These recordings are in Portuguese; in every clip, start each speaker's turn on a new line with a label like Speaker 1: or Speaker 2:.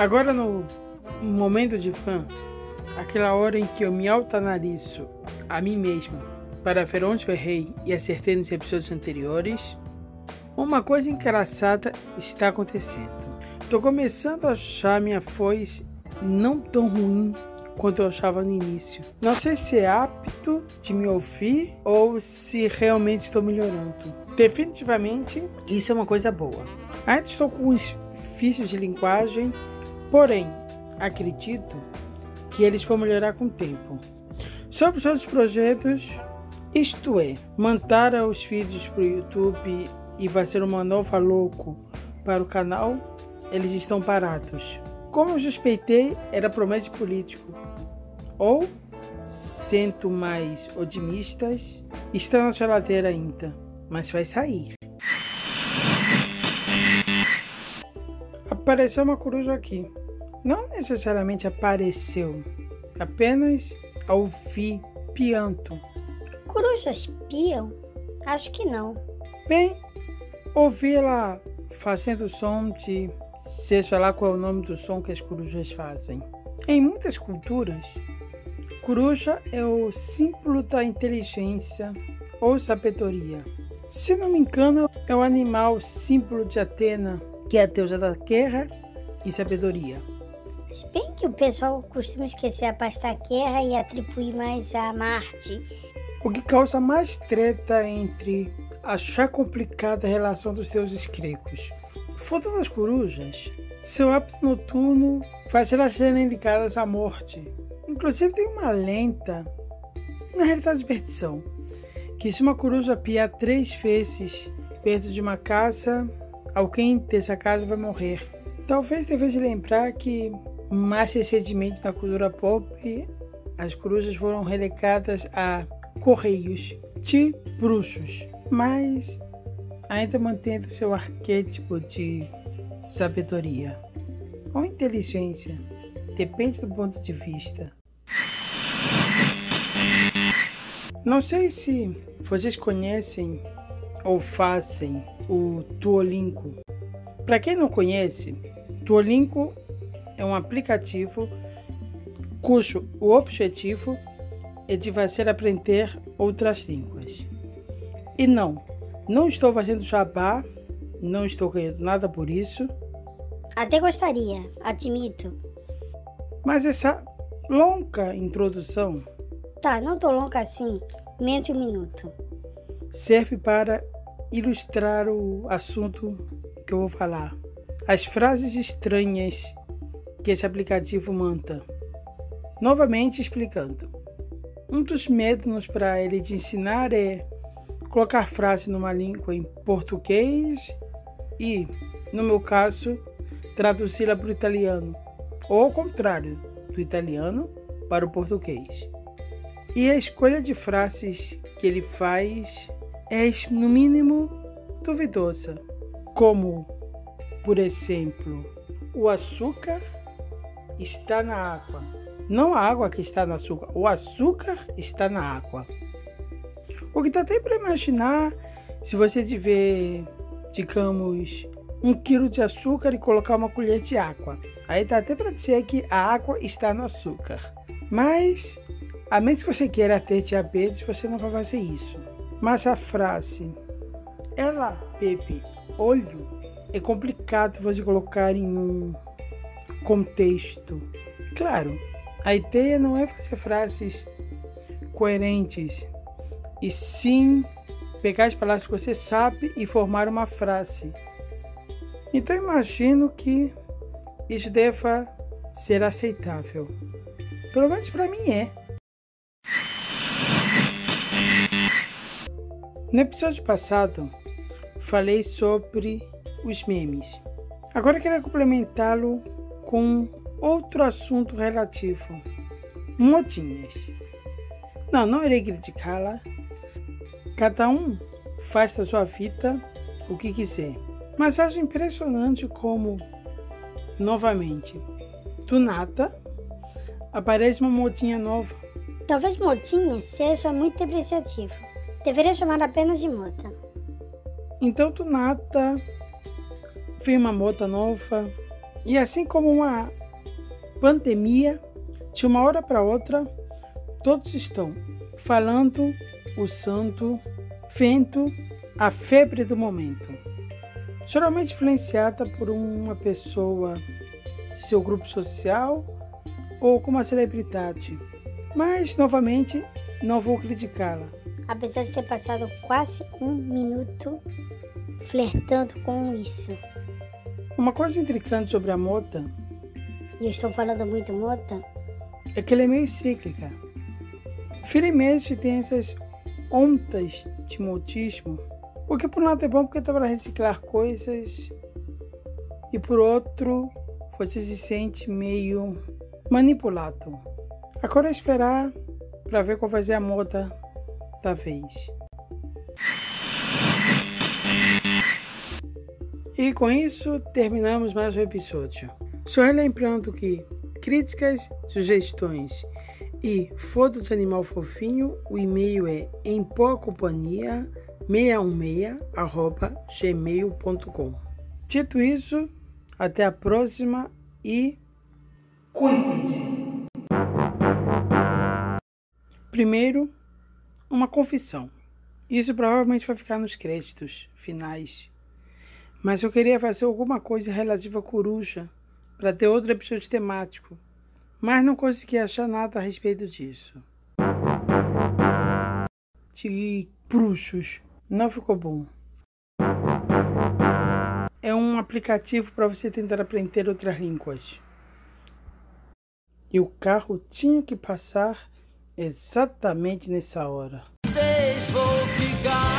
Speaker 1: Agora no momento de fã, aquela hora em que eu me autanalizo a mim mesmo para ver onde eu errei e acertei nos episódios anteriores, uma coisa engraçada está acontecendo. Estou começando a achar minha voz não tão ruim quanto eu achava no início. Não sei se é apto de me ouvir ou se realmente estou melhorando. Definitivamente, isso é uma coisa boa. Ainda estou com os vícios de linguagem, porém, acredito que eles vão melhorar com o tempo. Sobre os outros projetos, isto é, mandar os vídeos para o YouTube e fazer uma nova louco para o canal, eles estão parados. Como eu suspeitei, era promessa político. Ou, sendo mais otimistas, está na geladeira ainda, mas vai sair. Apareceu uma coruja aqui. Não necessariamente apareceu, apenas ouvi pianto.
Speaker 2: Corujas piam? Acho que não.
Speaker 1: Bem, ouvi ela fazendo som de seja lá qual é o nome do som que as corujas fazem. Em muitas culturas, coruja é o símbolo da inteligência ou sabedoria. Se não me engano, é o animal símbolo de Atena, que é a deusa da guerra e sabedoria.
Speaker 2: Se bem que o pessoal costuma esquecer a pasta guerra e atribuir mais a Marte.
Speaker 1: O que causa mais treta entre achar complicada a relação dos deuses gregos. Foda das corujas, seu hábito noturno faz elas serem ligadas à morte. Inclusive tem uma lenta, na realidade perdição, que se uma coruja pia três vezes perto de uma casa, alguém dessa casa vai morrer. Talvez devesse lembrar que mais recentemente na cultura pop as corujas foram relegadas a correios de bruxos, mas ainda mantendo seu arquétipo de sabedoria ou inteligência, depende do ponto de vista. Não sei se vocês conhecem ou fazem o Duolingo. Para quem não conhece, Duolingo é um aplicativo cujo o objetivo é de fazer aprender outras línguas. E não, não estou fazendo jabá, não estou ganhando nada por isso.
Speaker 2: Até gostaria, admito.
Speaker 1: Mas essa longa introdução.
Speaker 2: Tá, não tô longa assim, menos de um minuto.
Speaker 1: Serve para ilustrar o assunto que eu vou falar. As frases estranhas que esse aplicativo manda. Novamente explicando. Um dos métodos para ele te ensinar é colocar frase numa língua em português e, no meu caso, traduzi-la para o italiano, ou ao contrário, do italiano para o português. E a escolha de frases que ele faz é, no mínimo, duvidosa, como, por exemplo, o açúcar está na água. Não a água que está no açúcar, o açúcar está na água. O que dá até para imaginar se você tiver, digamos, um quilo de açúcar e colocar uma colher de água. Aí dá até para dizer que a água está no açúcar. Mas, a menos que você queira ter diabetes, você não vai fazer isso. Mas a frase, ela bebe olho, é complicado você colocar em um contexto. Claro, a ideia não é fazer frases coerentes e sim pegar as palavras que você sabe e formar uma frase. Então imagino que isso deva ser aceitável. Pelo menos para mim é. No episódio passado, falei sobre os memes. Agora quero complementá-lo com outro assunto relativo: modinhas. Não, não irei criticá-la, Cada um faz da sua vida o que quiser. Mas acho impressionante como, novamente, do nada, aparece uma motinha nova.
Speaker 2: Talvez motinha seja muito depreciativo. Deveria chamar apenas de mota.
Speaker 1: Então, do nada, vem uma mota nova E assim como uma pandemia, de uma hora para outra, todos estão falando o santo, vento, a febre do momento. Geralmente influenciada por uma pessoa de seu grupo social ou com uma celebridade. Mas, novamente, não vou criticá-la.
Speaker 2: Apesar de ter passado quase um minuto flertando com isso.
Speaker 1: Uma coisa intricante sobre a mota.
Speaker 2: E eu estou falando muito mota?
Speaker 1: É que ela é meio cíclica. Firmemente tem essas ondas de motismo. O que por um lado é bom porque dá para reciclar coisas. E por outro, você se sente meio manipulado. Agora é esperar para ver qual vai ser a moda da vez. E com isso terminamos mais um episódio. Só lembrando que críticas, sugestões e foto de animal fofinho, o e-mail é empocompanhia 616 gmail.com. Dito isso, até a próxima e cuide-se. Primeiro, uma confissão. Isso provavelmente vai ficar nos créditos finais. Mas eu queria fazer alguma coisa relativa à coruja para ter outro episódio temático, mas não consegui achar nada a respeito disso. De bruxos, não ficou bom. É um aplicativo para você tentar aprender outras línguas. E o carro tinha que passar exatamente nessa hora. vou ficar.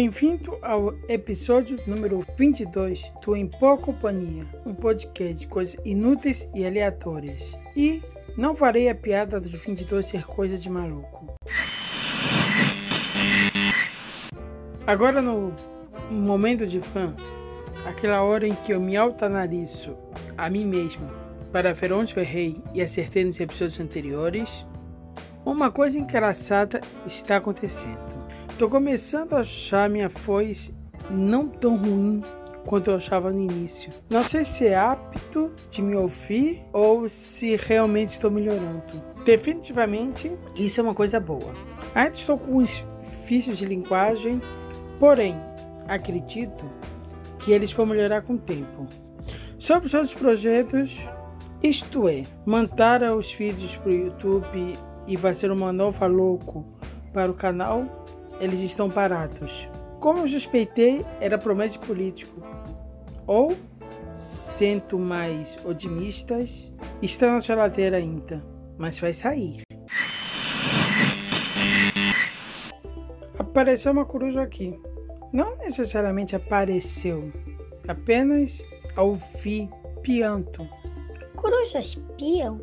Speaker 1: Bem-vindo ao episódio número 22 do Em Pó Companhia, um podcast de coisas inúteis e aleatórias. E não farei a piada do 22 ser coisa de maluco. Agora no momento de fã, aquela hora em que eu me altanariço a mim mesmo para ver onde eu errei e acertei nos episódios anteriores, uma coisa engraçada está acontecendo. Tô começando a achar minha voz não tão ruim quanto eu achava no início. Não sei se é apto de me ouvir ou se realmente estou melhorando. Definitivamente, isso é uma coisa boa. Ainda estou com os vícios de linguagem, porém, acredito que eles vão melhorar com o tempo. Sobre os outros projetos, isto é, mandar os vídeos para o YouTube e fazer uma nova louco para o canal, eles estão parados. Como eu suspeitei, era promessa político. Ou, sendo mais otimistas, está na geladeira ainda, mas vai sair. Apareceu uma coruja aqui. Não necessariamente apareceu, apenas ouvi pianto.
Speaker 2: Corujas piam?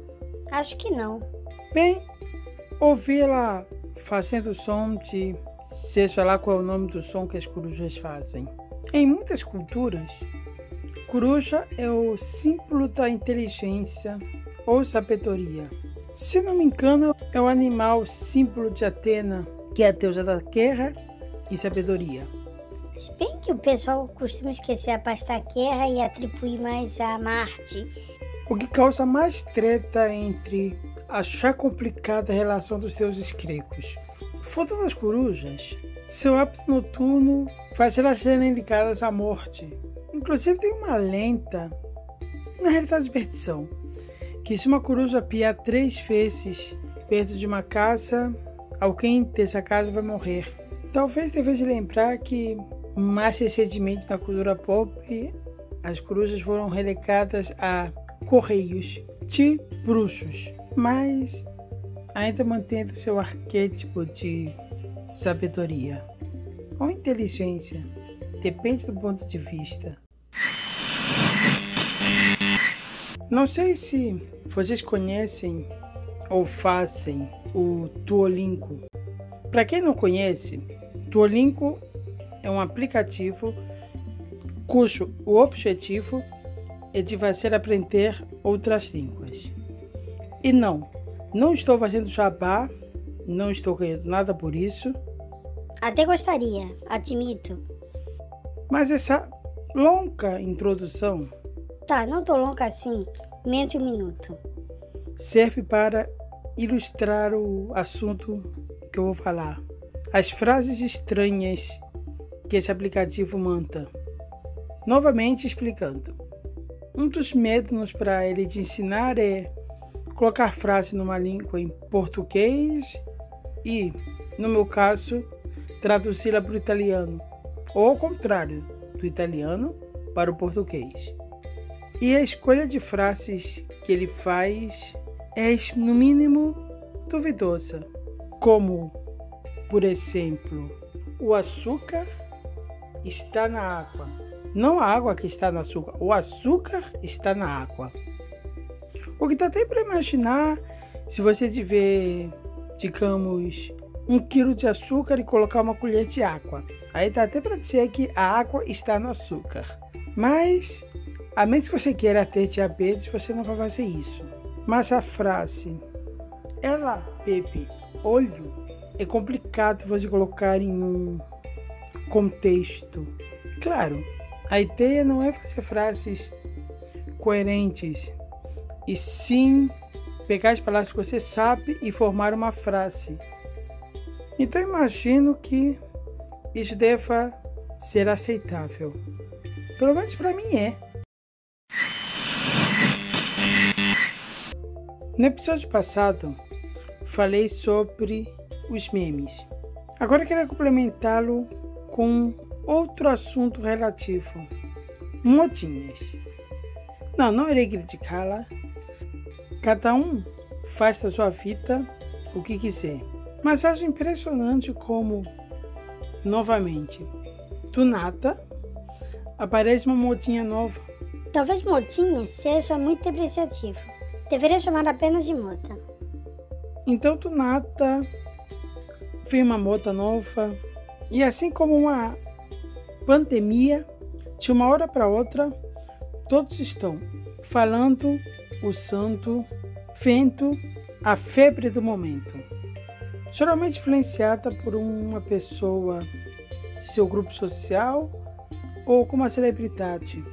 Speaker 2: Acho que não.
Speaker 1: Bem, ouvi ela fazendo som de seja lá qual é o nome do som que as corujas fazem. Em muitas culturas, coruja é o símbolo da inteligência ou sabedoria. Se não me engano, é o animal símbolo de Atena, que é a deusa da guerra e sabedoria.
Speaker 2: Se bem que o pessoal costuma esquecer a pastaquerra e atribuir mais a Marte.
Speaker 1: O que causa mais treta entre achar complicada a relação dos deuses gregos. Foto das corujas, seu hábito noturno faz elas serem ligadas à morte. Inclusive tem uma lenta, na realidade perdição, que se uma coruja piar três vezes perto de uma casa, alguém dessa casa vai morrer. Talvez devesse lembrar que mais recentemente na cultura pop as corujas foram relegadas a correios de bruxos, mas ainda mantendo seu arquétipo de sabedoria ou inteligência, depende do ponto de vista. Não sei se vocês conhecem ou fazem o Duolingo. Para quem não conhece, Duolingo é um aplicativo cujo o objetivo é de fazer aprender outras línguas. E não, não estou fazendo jabá, não estou ganhando nada por isso.
Speaker 2: Até gostaria, admito.
Speaker 1: Mas essa longa introdução.
Speaker 2: Tá, não tô longa assim, menos de um minuto.
Speaker 1: Serve para ilustrar o assunto que eu vou falar. As frases estranhas que esse aplicativo manda. Novamente explicando. Um dos métodos para ele te ensinar é colocar frase numa língua em português e, no meu caso, traduzi-la para o italiano, ou ao contrário, do italiano para o português. E a escolha de frases que ele faz é, no mínimo, duvidosa, como, por exemplo, o açúcar está na água. Não a água que está no açúcar, o açúcar está na água. O que dá até para imaginar se você tiver, digamos, um quilo de açúcar e colocar uma colher de água. Aí dá até para dizer que a água está no açúcar. Mas, a menos que você queira ter diabetes, você não vai fazer isso. Mas a frase, ela bebe óleo, é complicado você colocar em um contexto. Claro, a ideia não é fazer frases coerentes, e sim pegar as palavras que você sabe e formar uma frase. Então imagino que isso deva ser aceitável. Pelo menos para mim é. No episódio passado, falei sobre os memes. Agora quero complementá-lo com outro assunto relativo: modinhas. Não, não irei criticá-la, Cada um faz da sua vida o que quiser. Mas acho impressionante como, novamente, do nada, aparece uma motinha nova.
Speaker 2: Talvez motinha seja muito depreciativo. Deveria chamar apenas de mota.
Speaker 1: Então, do nada, vem uma mota nova. E assim como uma pandemia, de uma hora para outra, todos estão falando o santo, vento, a febre do momento. Geralmente influenciada por uma pessoa de seu grupo social ou com uma celebridade.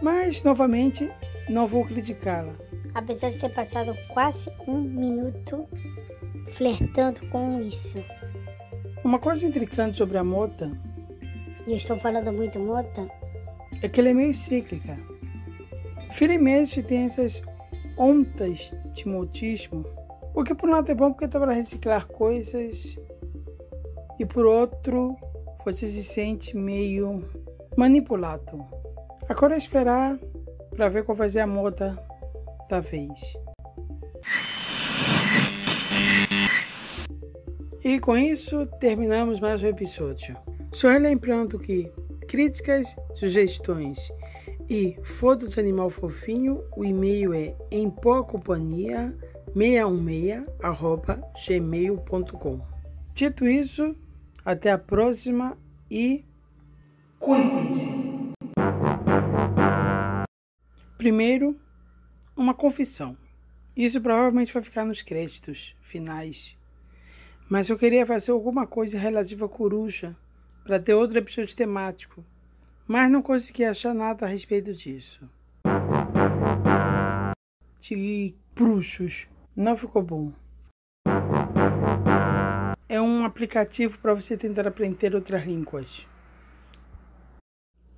Speaker 1: Mas, novamente, não vou criticá-la.
Speaker 2: Apesar de ter passado quase um minuto flertando com isso.
Speaker 1: Uma coisa intricante sobre a mota.
Speaker 2: E eu estou falando muito mota?
Speaker 1: É que ela é meio cíclica. Vira e mexe tem essas ondas de modismo, o que por um lado é bom porque dá para reciclar coisas e por outro você se sente meio manipulado. Agora é esperar para ver qual vai ser a moda da vez. E com isso terminamos mais um episódio. Só lembrando que críticas, sugestões e foto de animal fofinho, o e-mail é empocompanhia 616@gmail.com. Dito isso, até a próxima e cuide-se. Primeiro, uma confissão. Isso provavelmente vai ficar nos créditos finais. Mas eu queria fazer alguma coisa relativa à coruja para ter outro episódio temático mas não consegui achar nada a respeito disso. De bruxos, não ficou bom. É um aplicativo para você tentar aprender outras línguas.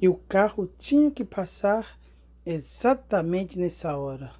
Speaker 1: E o carro tinha que passar exatamente nessa hora.